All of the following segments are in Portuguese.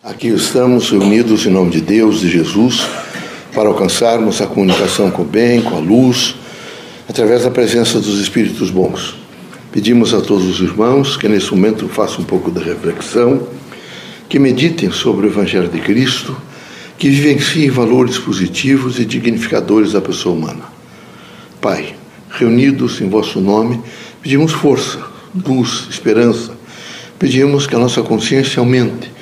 Aqui estamos reunidos em nome de Deus, de Jesus, para alcançarmos a comunicação com o bem, com a luz, através da presença dos Espíritos bons. Pedimos a todos os irmãos que nesse momento façam um pouco de reflexão, que meditem sobre o Evangelho de Cristo, que vivenciem valores positivos e dignificadores da pessoa humana. Pai, reunidos em vosso nome, pedimos força, luz, esperança. Pedimos que a nossa consciência aumente,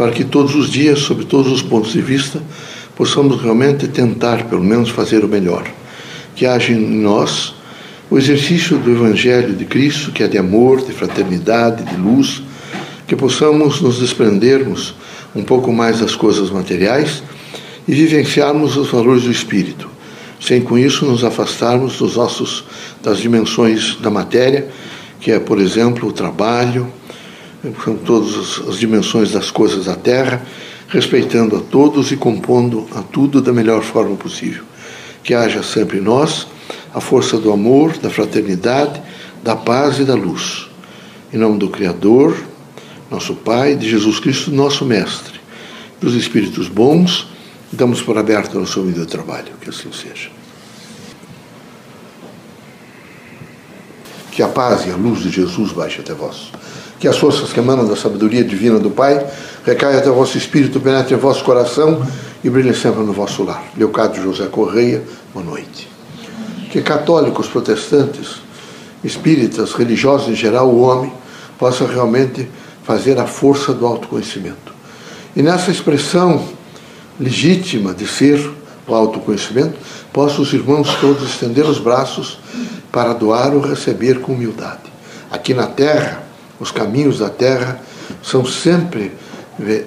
para que todos os dias, sob todos os pontos de vista, possamos realmente tentar, pelo menos, fazer o melhor. Que haja em nós o exercício do Evangelho de Cristo, que é de amor, de fraternidade, de luz, que possamos nos desprendermos um pouco mais das coisas materiais e vivenciarmos os valores do Espírito, sem com isso nos afastarmos dos nossos, das dimensões da matéria, que é, por exemplo, o trabalho, são todas as dimensões das coisas da terra, respeitando a todos e compondo a tudo da melhor forma possível. Que haja sempre em nós a força do amor, da fraternidade, da paz e da luz. Em nome do Criador, nosso Pai, de Jesus Cristo, nosso Mestre, dos Espíritos bons, damos por aberto o nosso humilde trabalho. Que assim seja. Que a paz e a luz de Jesus baixe até vós. Que as forças que emanam da sabedoria divina do Pai recaia até o vosso espírito, penetre em vosso coração e brilhe sempre no vosso lar. Leocádio José Correia, boa noite. Que católicos, protestantes, espíritas, religiosos em geral, o homem, possa realmente fazer a força do autoconhecimento. E nessa expressão legítima de ser o autoconhecimento, possam os irmãos todos estender os braços para doar ou receber com humildade. Aqui na terra, os caminhos da terra são sempre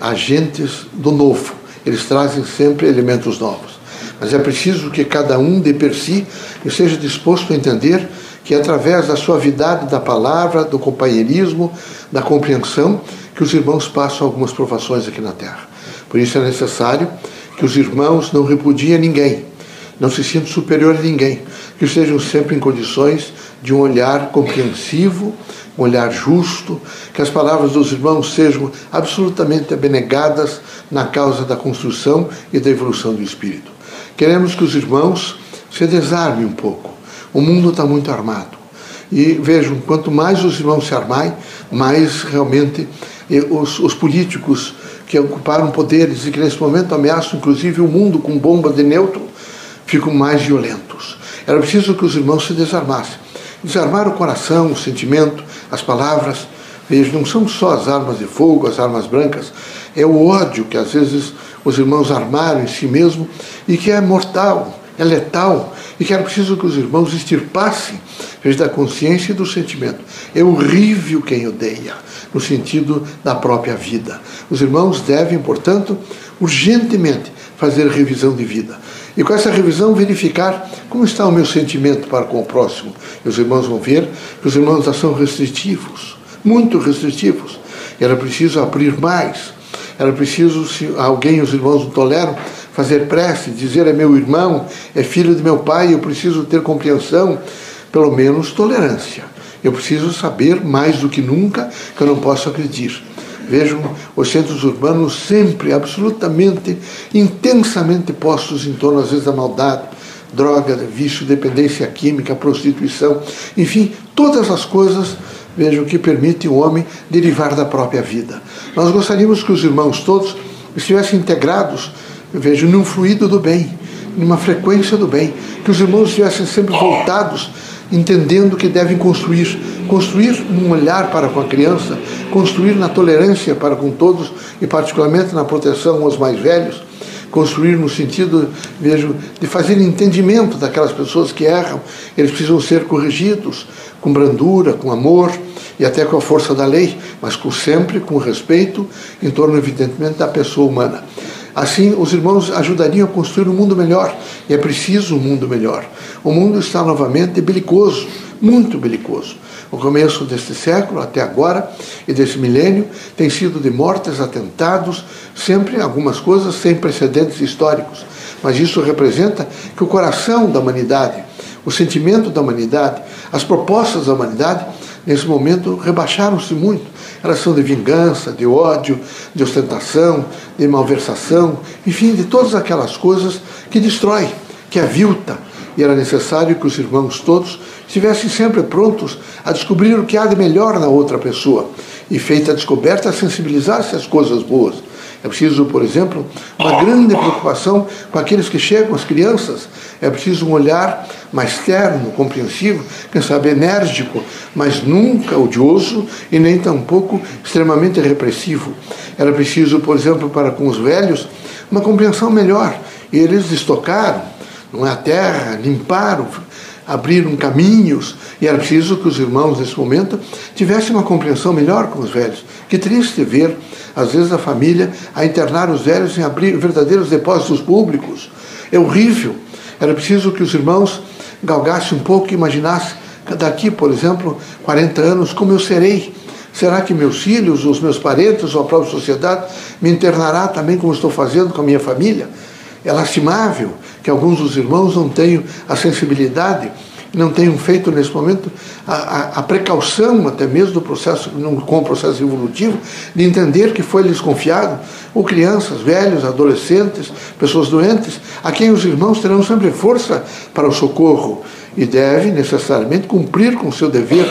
agentes do novo, eles trazem sempre elementos novos. Mas é preciso que cada um de per si esteja disposto a entender que é através da suavidade da palavra, do companheirismo, da compreensão, que os irmãos passam algumas provações aqui na terra. Por isso é necessário que os irmãos não repudiem ninguém, não se sintam superior a ninguém, que estejam sempre em condições de um olhar compreensivo, um olhar justo, que as palavras dos irmãos sejam absolutamente abnegadas na causa da construção e da evolução do espírito. Queremos que os irmãos se desarmem um pouco. O mundo está muito armado. E vejam, quanto mais os irmãos se armarem, mais realmente os, os políticos que ocuparam poderes e que nesse momento ameaçam inclusive o mundo com bomba de neutro, ficam mais violentos. Era preciso que os irmãos se desarmassem. Desarmar o coração, o sentimento, as palavras. Veja, não são só as armas de fogo, as armas brancas, é o ódio que às vezes os irmãos armaram em si mesmo e que é mortal, é letal, e que era preciso que os irmãos extirpassem da consciência e do sentimento. É horrível quem odeia, no sentido da própria vida. Os irmãos devem, portanto, urgentemente fazer revisão de vida. E com essa revisão verificar como está o meu sentimento para com o próximo. E os irmãos vão ver que os irmãos já são restritivos, muito restritivos. Era preciso abrir mais. Era preciso, se alguém, os irmãos não toleram, fazer prece, dizer é meu irmão, é filho de meu pai, eu preciso ter compreensão, pelo menos tolerância. Eu preciso saber mais do que nunca que eu não posso acreditar. Vejam os centros urbanos sempre absolutamente, intensamente postos em torno, às vezes, da maldade, droga, vício, dependência química, prostituição, enfim, todas as coisas, vejam, que permitem o homem derivar da própria vida. Nós gostaríamos que os irmãos todos estivessem integrados, vejam, num fluido do bem, numa frequência do bem, que os irmãos estivessem sempre voltados entendendo que devem construir, construir num olhar para com a criança, construir na tolerância para com todos e particularmente na proteção aos mais velhos, construir no sentido, vejo, de fazer entendimento daquelas pessoas que erram, eles precisam ser corrigidos com brandura, com amor e até com a força da lei, mas com, sempre com respeito em torno, evidentemente, da pessoa humana. Assim, os irmãos ajudariam a construir um mundo melhor. E é preciso um mundo melhor. O mundo está novamente belicoso, muito belicoso. O começo deste século até agora e desse milênio tem sido de mortes, atentados, sempre algumas coisas sem precedentes históricos. Mas isso representa que o coração da humanidade, o sentimento da humanidade, as propostas da humanidade, nesse momento rebaixaram-se muito. Elas são de vingança, de ódio, de ostentação, de malversação, enfim, de todas aquelas coisas que destrói, que avilta. E era necessário que os irmãos todos estivessem sempre prontos a descobrir o que há de melhor na outra pessoa e, feita a descoberta, sensibilizar-se às coisas boas. É preciso, por exemplo, uma grande preocupação com aqueles que chegam, as crianças. É preciso um olhar mais terno, compreensivo, quem sabe enérgico, mas nunca odioso e nem tampouco extremamente repressivo. Era preciso, por exemplo, para com os velhos, uma compreensão melhor. E eles estocaram, não é a terra, limparam, abriram caminhos, e era preciso que os irmãos, nesse momento, tivessem uma compreensão melhor com os velhos. Que triste ver, às vezes, a família a internar os velhos em abrir verdadeiros depósitos públicos. É horrível. Era preciso que os irmãos galgassem um pouco e imaginassem, daqui, por exemplo, 40 anos, como eu serei. Será que meus filhos, os meus parentes ou a própria sociedade me internará também como estou fazendo com a minha família? É lastimável que alguns dos irmãos não tenham a sensibilidade, não tenham feito nesse momento a, a, a precaução até mesmo do processo, com o processo evolutivo, de entender que foi lhes confiado, ou crianças, velhos, adolescentes, pessoas doentes, a quem os irmãos terão sempre força para o socorro e devem necessariamente cumprir com o seu dever.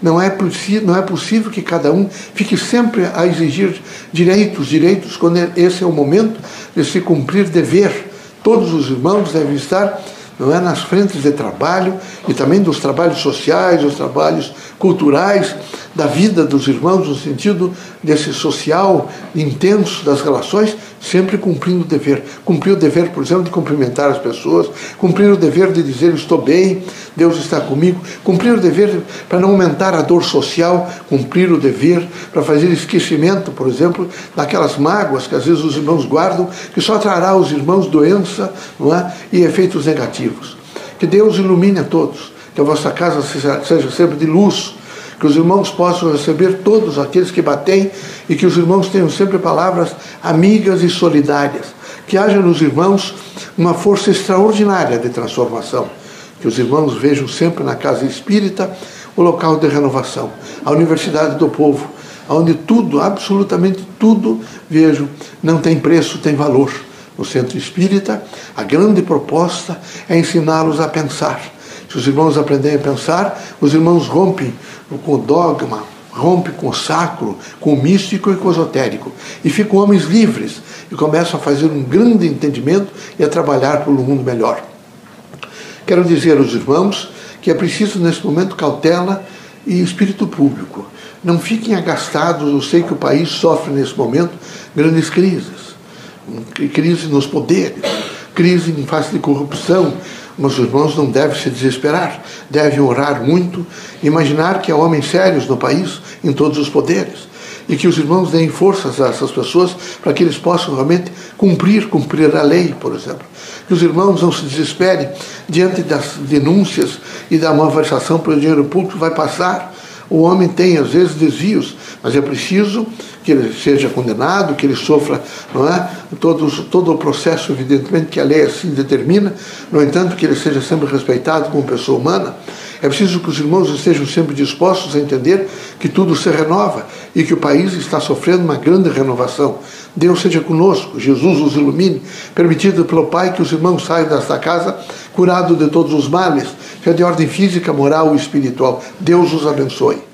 Não é, não é possível que cada um fique sempre a exigir direitos, direitos, quando esse é o momento de se cumprir dever. Todos os irmãos devem estar não é, nas frentes de trabalho e também dos trabalhos sociais, dos trabalhos culturais, da vida dos irmãos, no sentido desse social intenso das relações, sempre cumprindo o dever. Cumprir o dever, por exemplo, de cumprimentar as pessoas, cumprir o dever de dizer estou bem, Deus está comigo, cumprir o dever para não aumentar a dor social, cumprir o dever para fazer esquecimento, por exemplo, daquelas mágoas que às vezes os irmãos guardam, que só trará aos irmãos doença é? e efeitos negativos. Que Deus ilumine a todos, que a vossa casa seja sempre de luz, que os irmãos possam receber todos aqueles que batem e que os irmãos tenham sempre palavras amigas e solidárias. Que haja nos irmãos uma força extraordinária de transformação. Que os irmãos vejam sempre na casa espírita o local de renovação, a universidade do povo, onde tudo, absolutamente tudo, vejo, não tem preço, tem valor. No centro espírita, a grande proposta é ensiná-los a pensar. Se os irmãos aprenderem a pensar, os irmãos rompem com o dogma, rompe com o sacro, com o místico e com o esotérico. E ficam homens livres e começam a fazer um grande entendimento e a trabalhar por um mundo melhor. Quero dizer aos irmãos que é preciso, nesse momento, cautela e espírito público. Não fiquem agastados, eu sei que o país sofre nesse momento grandes crises. Crise nos poderes, crise em face de corrupção, mas os irmãos não devem se desesperar, devem orar muito, imaginar que há homens sérios no país, em todos os poderes, e que os irmãos deem forças a essas pessoas para que eles possam realmente cumprir, cumprir a lei, por exemplo. Que os irmãos não se desesperem diante das denúncias e da malversação pelo dinheiro público vai passar. O homem tem, às vezes, desvios, mas é preciso que ele seja condenado, que ele sofra não é? todo, todo o processo, evidentemente, que a lei assim determina, no entanto, que ele seja sempre respeitado como pessoa humana. É preciso que os irmãos estejam sempre dispostos a entender que tudo se renova e que o país está sofrendo uma grande renovação. Deus seja conosco, Jesus os ilumine, permitido pelo Pai que os irmãos saiam desta casa curados de todos os males, seja de ordem física, moral e espiritual. Deus os abençoe.